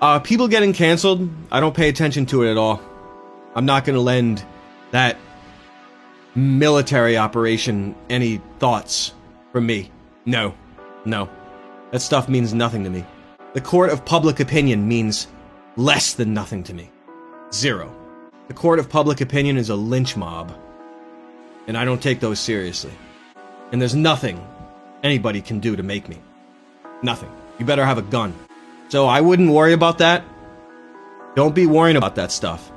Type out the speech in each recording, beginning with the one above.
Uh, people getting canceled, I don't pay attention to it at all. I'm not going to lend that military operation any thoughts from me. No, no. That stuff means nothing to me. The court of public opinion means less than nothing to me. Zero. The court of public opinion is a lynch mob. And I don't take those seriously. And there's nothing anybody can do to make me. Nothing. You better have a gun. So I wouldn't worry about that. Don't be worrying about that stuff.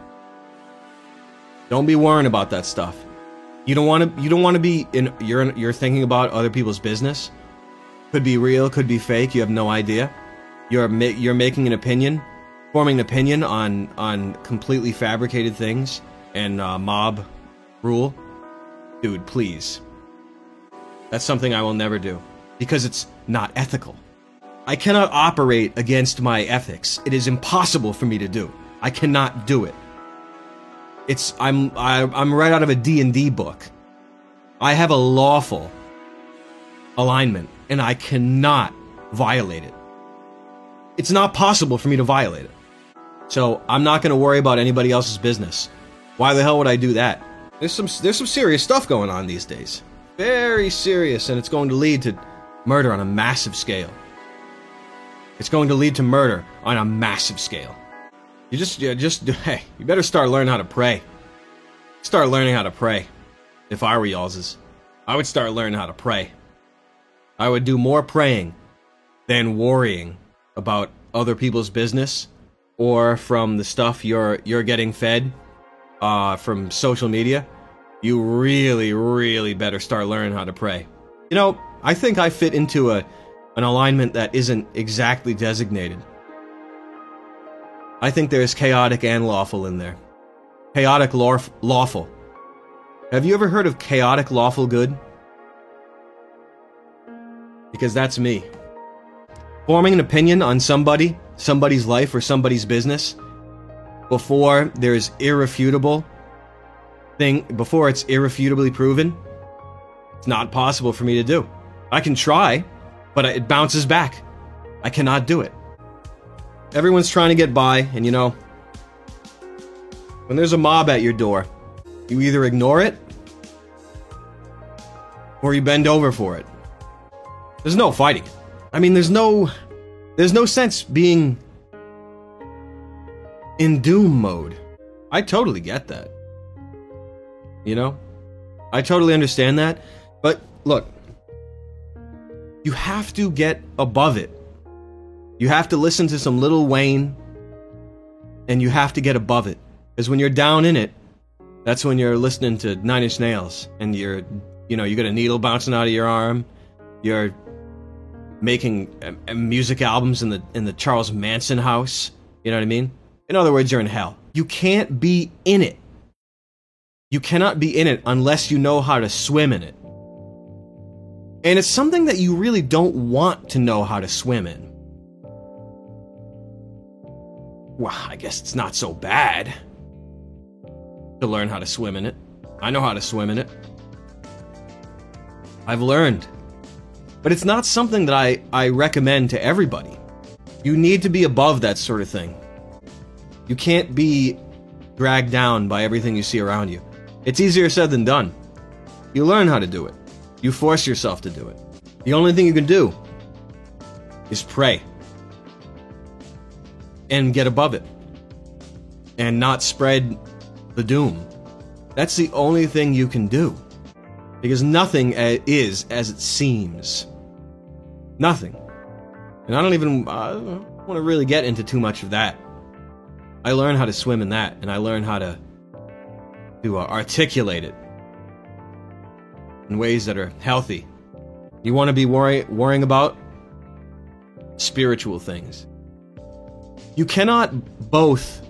Don't be worrying about that stuff. You don't want to. You don't want to be in. You're you're thinking about other people's business. Could be real. Could be fake. You have no idea. You're ma- you're making an opinion, forming an opinion on on completely fabricated things and uh, mob rule. Dude, please. That's something I will never do because it's not ethical. I cannot operate against my ethics. It is impossible for me to do. I cannot do it. It's I'm I, I'm right out of a D&D book. I have a lawful alignment and I cannot violate it. It's not possible for me to violate it. So, I'm not going to worry about anybody else's business. Why the hell would I do that? There's some there's some serious stuff going on these days. Very serious and it's going to lead to murder on a massive scale. It's going to lead to murder on a massive scale. You just, you just, hey, you better start learning how to pray. Start learning how to pray. If I were y'all's, I would start learning how to pray. I would do more praying than worrying about other people's business or from the stuff you're you're getting fed uh, from social media. You really, really better start learning how to pray. You know, I think I fit into a an alignment that isn't exactly designated. I think there's chaotic and lawful in there. Chaotic lawf- lawful. Have you ever heard of chaotic lawful good? Because that's me. Forming an opinion on somebody, somebody's life, or somebody's business before there's irrefutable thing, before it's irrefutably proven, it's not possible for me to do. I can try, but it bounces back. I cannot do it. Everyone's trying to get by, and you know, when there's a mob at your door, you either ignore it or you bend over for it. There's no fighting. I mean, there's no there's no sense being in doom mode. I totally get that. You know? I totally understand that. But look, you have to get above it. You have to listen to some Lil Wayne and you have to get above it. Because when you're down in it, that's when you're listening to Nine Inch Nails and you're, you know, you got a needle bouncing out of your arm. You're making uh, music albums in the in the Charles Manson house. You know what I mean? In other words, you're in hell. You can't be in it. You cannot be in it unless you know how to swim in it. And it's something that you really don't want to know how to swim in. Well, I guess it's not so bad to learn how to swim in it. I know how to swim in it. I've learned. But it's not something that I, I recommend to everybody. You need to be above that sort of thing. You can't be dragged down by everything you see around you. It's easier said than done. You learn how to do it. You force yourself to do it. The only thing you can do is pray and get above it and not spread the doom. That's the only thing you can do because nothing is as it seems. Nothing. And I don't even uh, want to really get into too much of that. I learn how to swim in that, and I learn how to to uh, articulate it in ways that are healthy. You want to be worry- worrying about spiritual things. You cannot both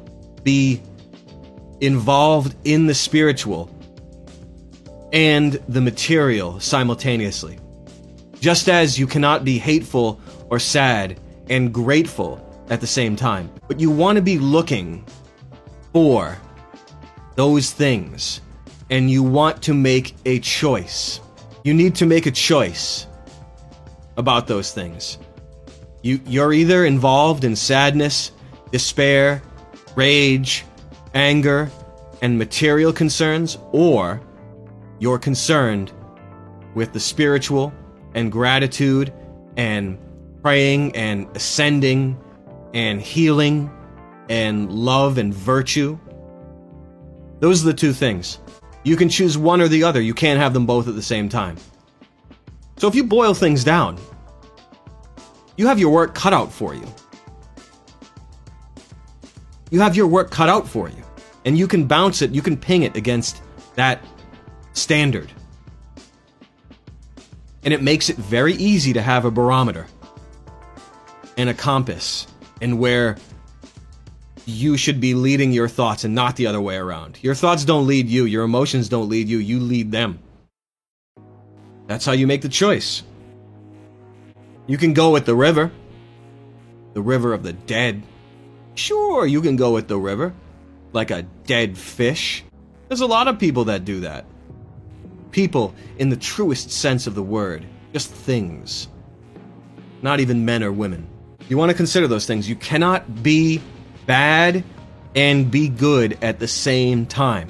be involved in the spiritual and the material simultaneously. Just as you cannot be hateful or sad and grateful at the same time. But you want to be looking for those things and you want to make a choice. You need to make a choice about those things. You, you're either involved in sadness, despair, rage, anger, and material concerns, or you're concerned with the spiritual and gratitude and praying and ascending and healing and love and virtue. Those are the two things. You can choose one or the other. You can't have them both at the same time. So if you boil things down, you have your work cut out for you. You have your work cut out for you. And you can bounce it, you can ping it against that standard. And it makes it very easy to have a barometer and a compass and where you should be leading your thoughts and not the other way around. Your thoughts don't lead you, your emotions don't lead you, you lead them. That's how you make the choice. You can go with the river, the river of the dead. Sure, you can go with the river, like a dead fish. There's a lot of people that do that. People in the truest sense of the word, just things. Not even men or women. You want to consider those things. You cannot be bad and be good at the same time.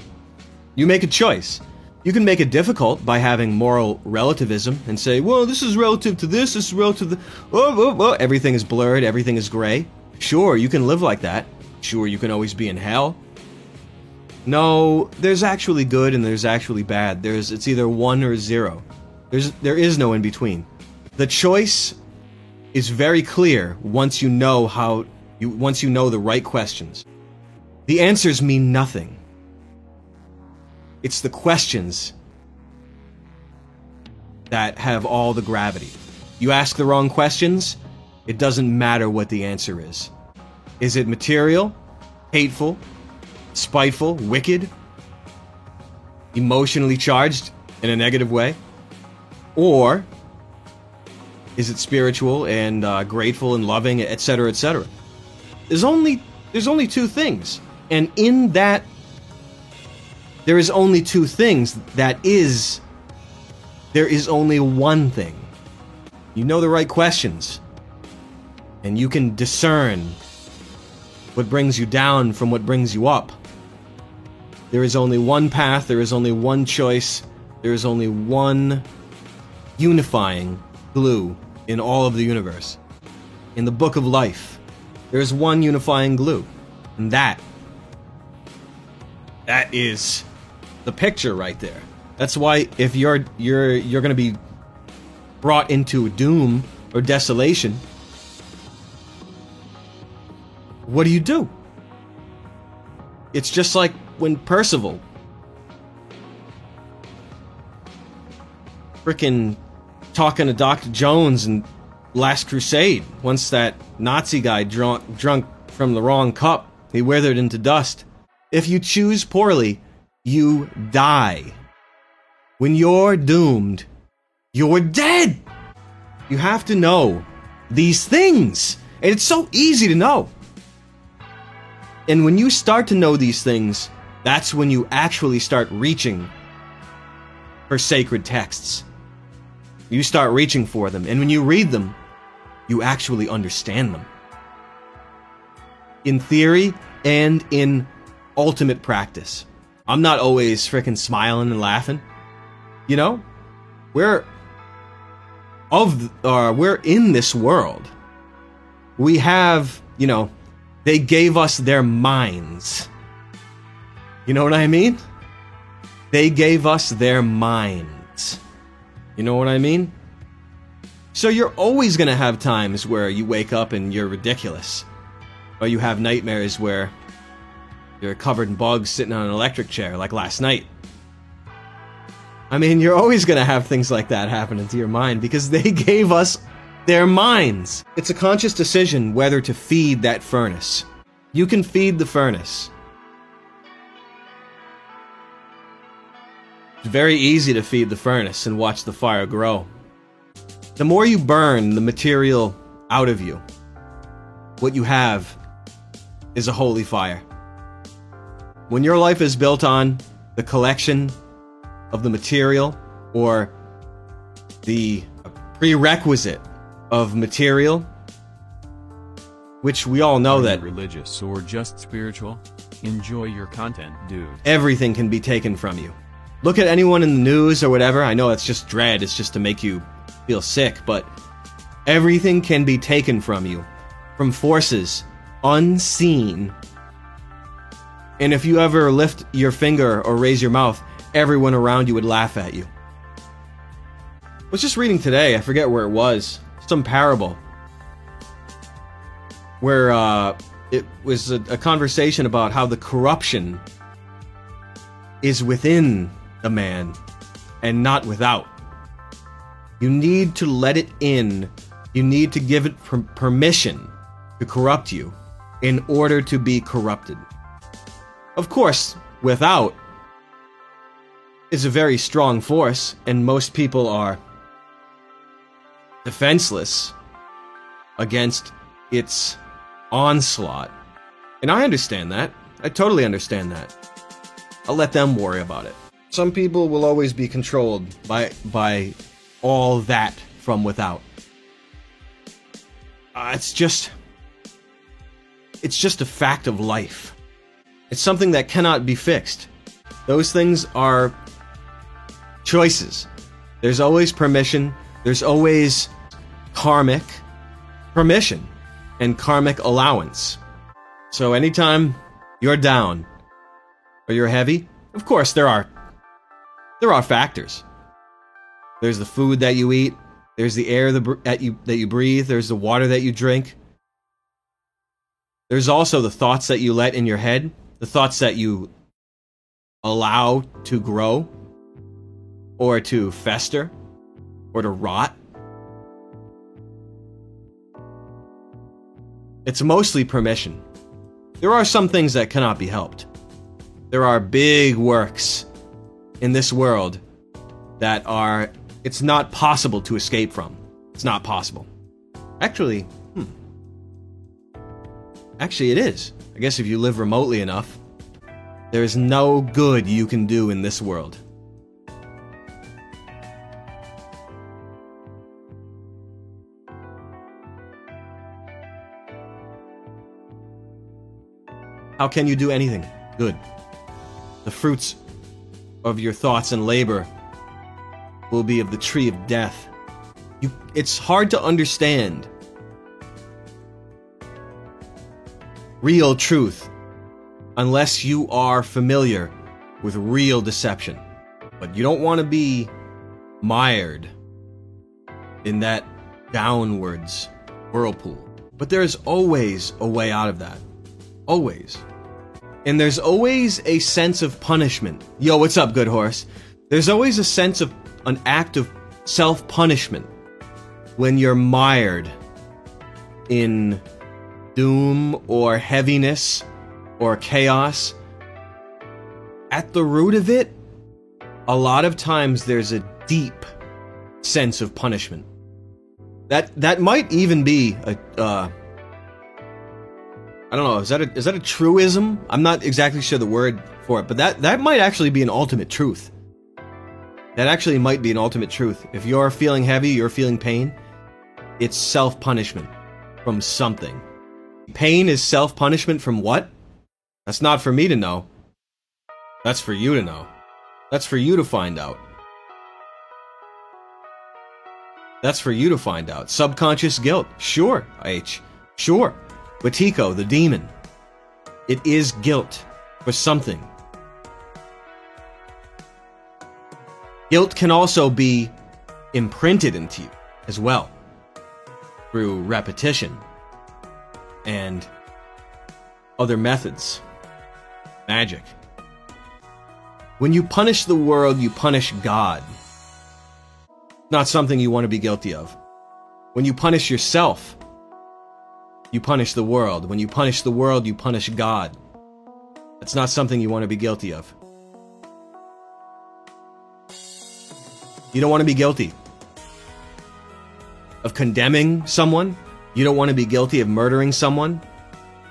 You make a choice. You can make it difficult by having moral relativism and say, well, this is relative to this, this is relative to. Oh, oh, oh. Everything is blurred, everything is gray. Sure, you can live like that. Sure, you can always be in hell. No, there's actually good and there's actually bad. There's it's either one or zero. There's there is no in between. The choice is very clear once you know how you once you know the right questions. The answers mean nothing. It's the questions that have all the gravity. You ask the wrong questions, it doesn't matter what the answer is. Is it material, hateful, spiteful, wicked, emotionally charged in a negative way? Or is it spiritual and uh, grateful and loving, etc., etc.? There's only there's only two things, and in that there is only two things. That is, there is only one thing. You know the right questions, and you can discern what brings you down from what brings you up. There is only one path, there is only one choice, there is only one unifying glue in all of the universe. In the book of life, there is one unifying glue, and that that is the picture right there. That's why if you're you're you're going to be brought into doom or desolation, what do you do? It's just like when Percival freaking talking to Dr. Jones and Last Crusade. Once that Nazi guy drunk drunk from the wrong cup, he withered into dust. If you choose poorly, you die. When you're doomed, you're dead. You have to know these things. And it's so easy to know. And when you start to know these things, that's when you actually start reaching for sacred texts. You start reaching for them. And when you read them, you actually understand them. In theory and in ultimate practice. I'm not always freaking smiling and laughing. You know, we're of uh, we're in this world. We have, you know, they gave us their minds. You know what I mean? They gave us their minds. You know what I mean? So you're always going to have times where you wake up and you're ridiculous. Or you have nightmares where you're covered in bugs sitting on an electric chair like last night. I mean, you're always going to have things like that happen into your mind because they gave us their minds. It's a conscious decision whether to feed that furnace. You can feed the furnace. It's very easy to feed the furnace and watch the fire grow. The more you burn the material out of you, what you have is a holy fire. When your life is built on the collection of the material or the prerequisite of material, which we all know that religious or just spiritual? Enjoy your content, dude. everything can be taken from you. Look at anyone in the news or whatever. I know it's just dread, it's just to make you feel sick, but everything can be taken from you from forces unseen. And if you ever lift your finger or raise your mouth, everyone around you would laugh at you. I was just reading today, I forget where it was, some parable where uh, it was a, a conversation about how the corruption is within the man and not without. You need to let it in. You need to give it per- permission to corrupt you in order to be corrupted. Of course, without is a very strong force, and most people are defenseless against its onslaught. And I understand that. I totally understand that. I'll let them worry about it. Some people will always be controlled by by all that from without. Uh, it's just it's just a fact of life. It's something that cannot be fixed. Those things are choices. There's always permission, there's always karmic permission and karmic allowance. So anytime you're down or you're heavy, of course there are there are factors. There's the food that you eat, there's the air that you that you breathe, there's the water that you drink. There's also the thoughts that you let in your head, the thoughts that you allow to grow or to fester or to rot. It's mostly permission. There are some things that cannot be helped. There are big works in this world that are it's not possible to escape from. It's not possible. Actually, hmm. Actually it is. I guess if you live remotely enough, there is no good you can do in this world. How can you do anything good? The fruits of your thoughts and labor will be of the tree of death. You, it's hard to understand real truth unless you are familiar with real deception. But you don't want to be mired in that downwards whirlpool. But there's always a way out of that. Always. And there's always a sense of punishment. Yo, what's up, good horse? There's always a sense of an act of self punishment when you're mired in doom or heaviness or chaos. At the root of it, a lot of times there's a deep sense of punishment. That that might even be a uh, I don't know. Is that a is that a truism? I'm not exactly sure the word for it, but that that might actually be an ultimate truth. That actually might be an ultimate truth. If you're feeling heavy, you're feeling pain, it's self punishment from something. Pain is self punishment from what? That's not for me to know. That's for you to know. That's for you to find out. That's for you to find out. Subconscious guilt. Sure, H. Sure. Wetiko, the demon. It is guilt for something. Guilt can also be imprinted into you as well through repetition and other methods. Magic. When you punish the world, you punish God. Not something you want to be guilty of. When you punish yourself, you punish the world. When you punish the world, you punish God. That's not something you want to be guilty of. You don't want to be guilty of condemning someone. You don't want to be guilty of murdering someone.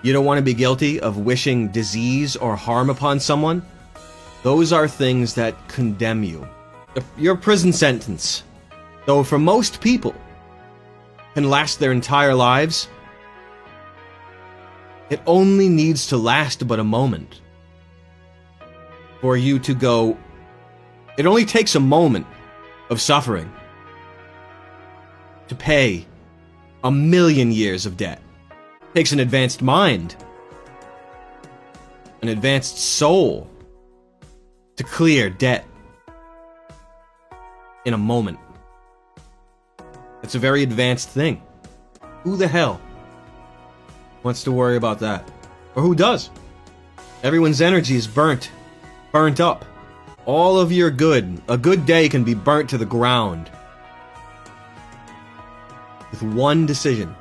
You don't want to be guilty of wishing disease or harm upon someone. Those are things that condemn you. Your prison sentence, though for most people, can last their entire lives, It only needs to last but a moment for you to go. It only takes a moment of suffering to pay a million years of debt. It takes an advanced mind, an advanced soul to clear debt in a moment. It's a very advanced thing. Who the hell wants to worry about that? Or who does? Everyone's energy is burnt, burnt up. All of your good, a good day can be burnt to the ground with one decision.